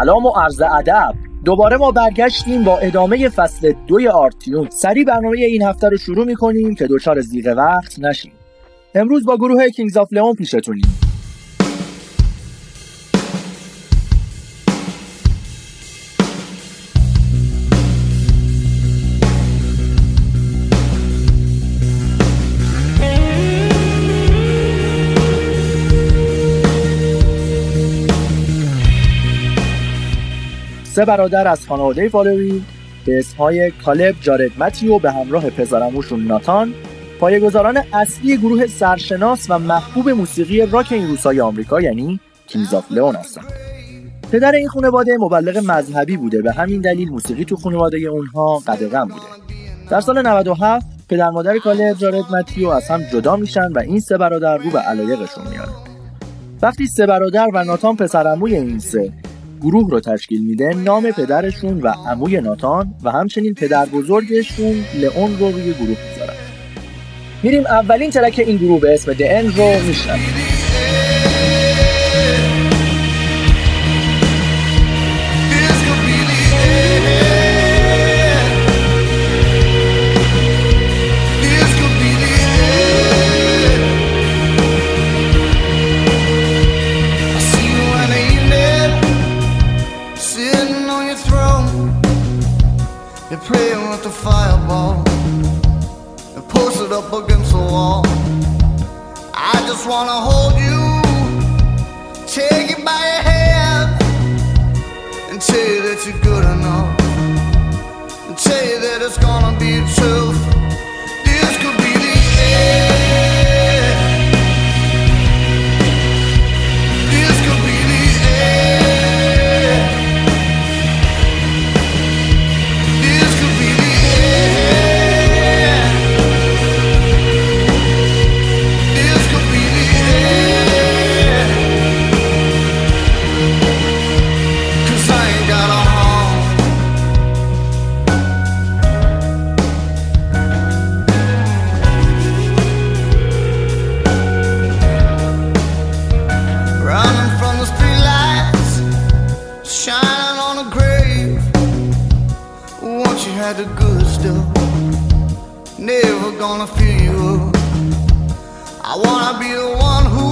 سلام و عرض ادب. دوباره ما برگشتیم با ادامه فصل دوی آرتیون. سری برنامه این هفته رو شروع می‌کنیم که دچار ضیق وقت نشیم. امروز با گروه Kings of Leon پیشتونیم. سه برادر از خانواده فالوی به اسمهای کالب جارد متیو به همراه پسرعموشون ناتان پایه‌گذاران اصلی گروه سرشناس و محبوب موسیقی راک این روزای آمریکا یعنی Kings of Leon هستند. پدر این خانواده مبلغ مذهبی بوده به همین دلیل موسیقی تو خانواده اونها قدغن بوده. در سال 97 پدر مادر کالب جارد متیو از هم جدا میشن و این سه برادر رو به علایقشون میارن. وقتی سه برادر و ناتان پسرعموی این سه گروه رو تشکیل میده نام پدرشون و عموی ناتان و همچنین پدر بزرگشون لئون رو روی گروه می‌ذارن. میریم اولین ترک این گروه به اسم دن رو میشنویم. it's gone. had the good stuff. Never gonna fill you up. I wanna be the one who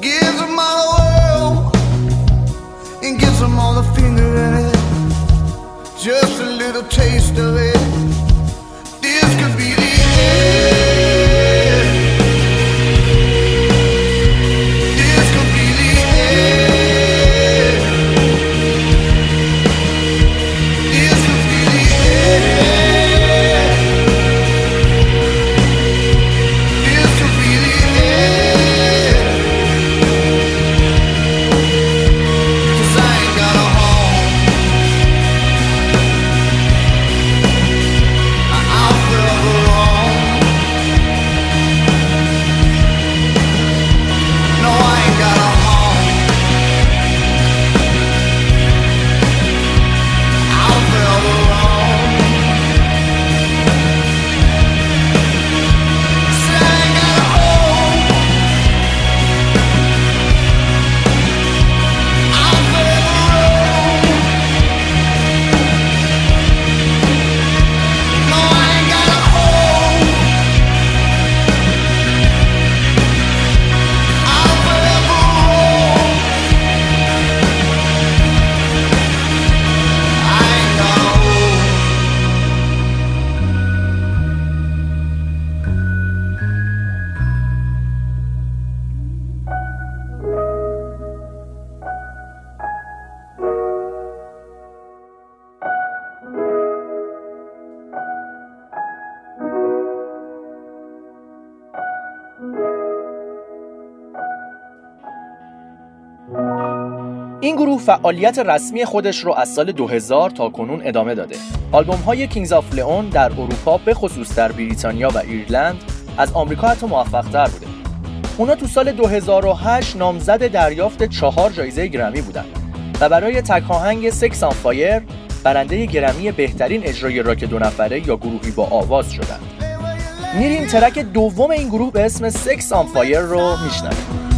gives them all the world and gives them all the finger in it. Just a little taste of it. این گروه فعالیت رسمی خودش رو از سال 2000 تا کنون ادامه داده. آلبوم های Kings of Leon در اروپا به خصوص در بریتانیا و ایرلند از آمریکا حتی موفق تر بوده. اونا تو سال 2008 نامزد دریافت چهار جایزه گرمی بودن و برای تکاهنگ Sex on Fire برنده گرمی بهترین اجرای راک دو نفره یا گروهی با آواز شدن. میریم track دوم این گروه به اسم Sex on Fire رو میشنویم.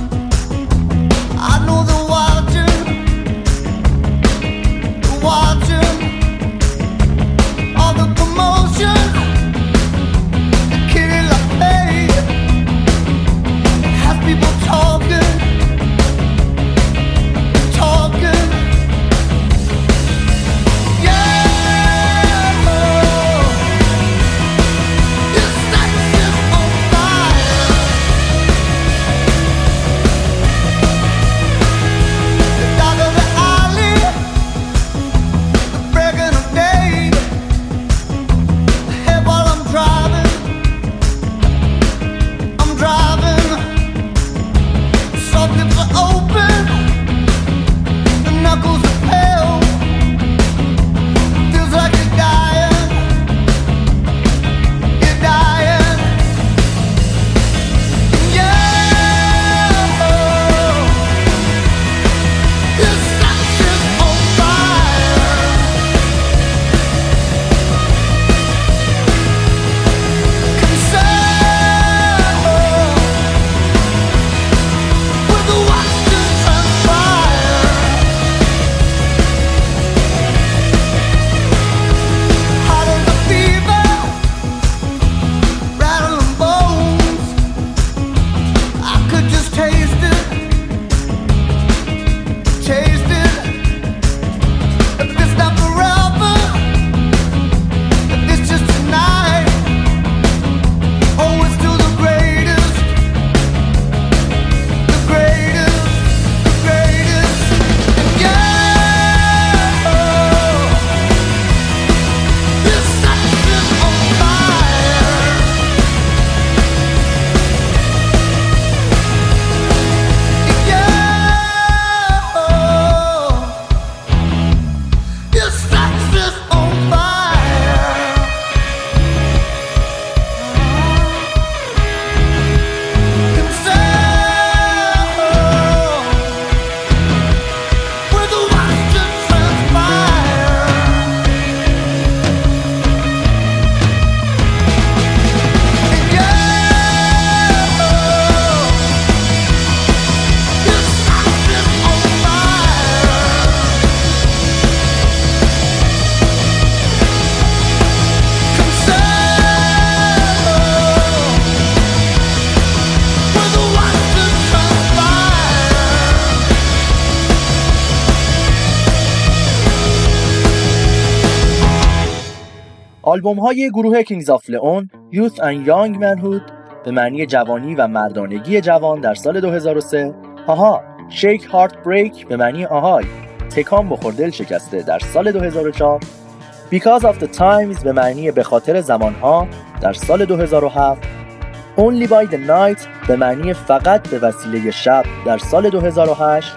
آلبوم های گروه کینگز آف لئون Youth and Young Manhood به معنی جوانی و مردانگی جوان در سال 2003 آها شیک هارت بریک به معنی آهای. تکان بخور دل شکسته در سال 2004 Because of the Times به معنی به خاطر زمانها در سال 2007 Only by the Night به معنی فقط به وسیله شب در سال 2008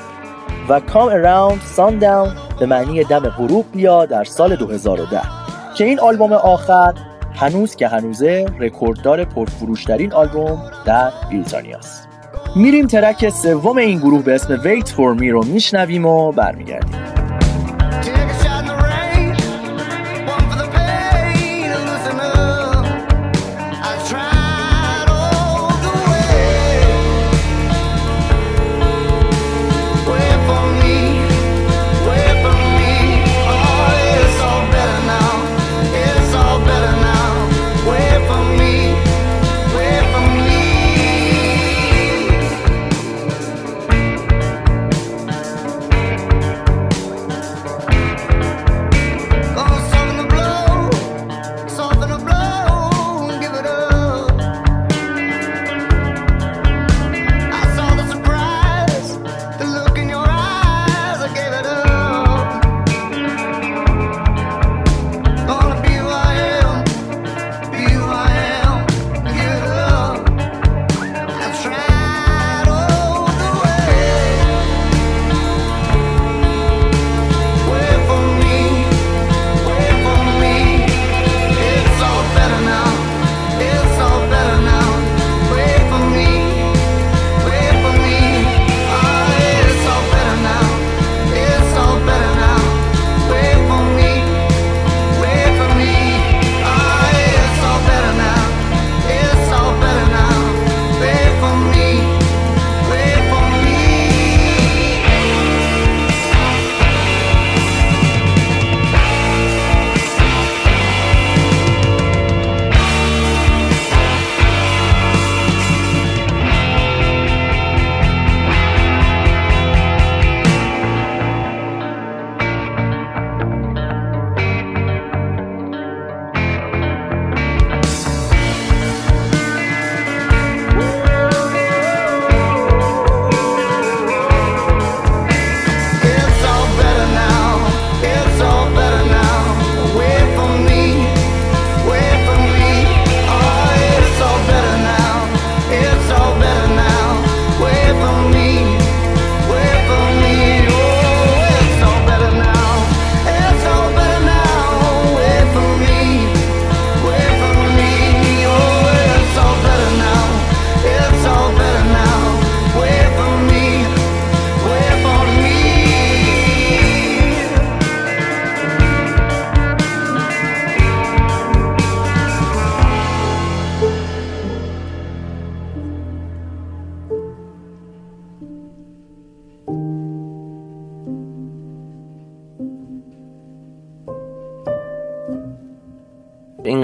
و Come Around Sundown به معنی دم غروب بیا در سال 2010 که این آلبوم آخر هنوز که هنوزه رکورددار پرفروشترین آلبوم در بریتانیا میریم ترک سوم این گروه به اسم Wait For Me رو میشنویم و برمیگردیم.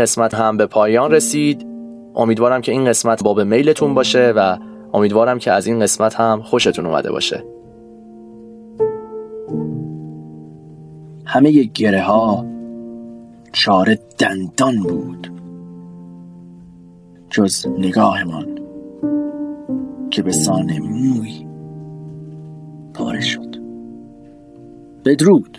قسمت هم به پایان رسید. امیدوارم که این قسمت باب میلتون باشه و امیدوارم که از این قسمت هم خوشتون اومده باشه. همه گره ها چاره دندان بود. جز نگاهمان که به سان موی پاره شد. بدرود.